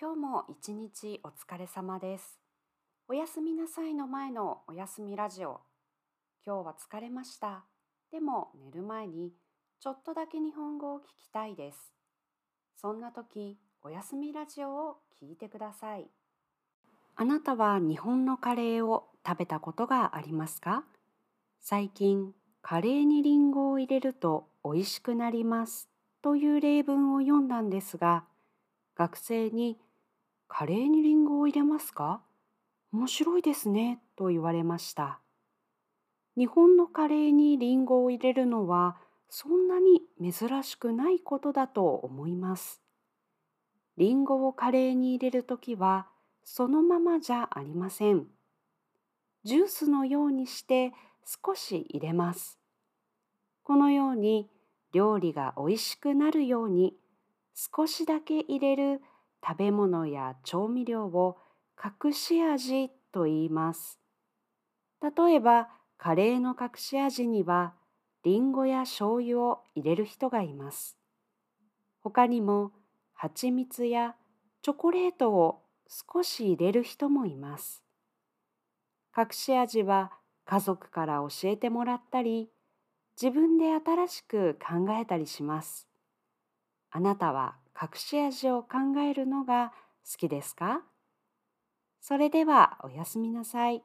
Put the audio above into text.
今日も一日お疲れ様です。おやすみなさいの前のおやすみラジオ。今日は疲れました。でも寝る前にちょっとだけ日本語を聞きたいです。そんな時、おやすみラジオを聞いてください。あなたは日本のカレーを食べたことがありますか？最近、カレーにリンゴを入れると美味しくなりますという例文を読んだんですが、学生にカレーにリンゴを入れますか？面白いですねと言われました。日本のカレーにリンゴを入れるのはそんなに珍しくないことだと思います。リンゴをカレーに入れるときはそのままじゃありません。ジュースのようにして少し入れます。このように料理が美味しくなるように少しだけ入れる食べ物や調味料を隠し味と言います。例えばカレーの隠し味にはリンゴや醤油を入れる人がいます。他にも蜂蜜やチョコレートを少し入れる人もいます。隠し味は家族から教えてもらったり自分で新しく考えたりします。あなたは隠し味を考えるのが好きですか？それではおやすみなさい。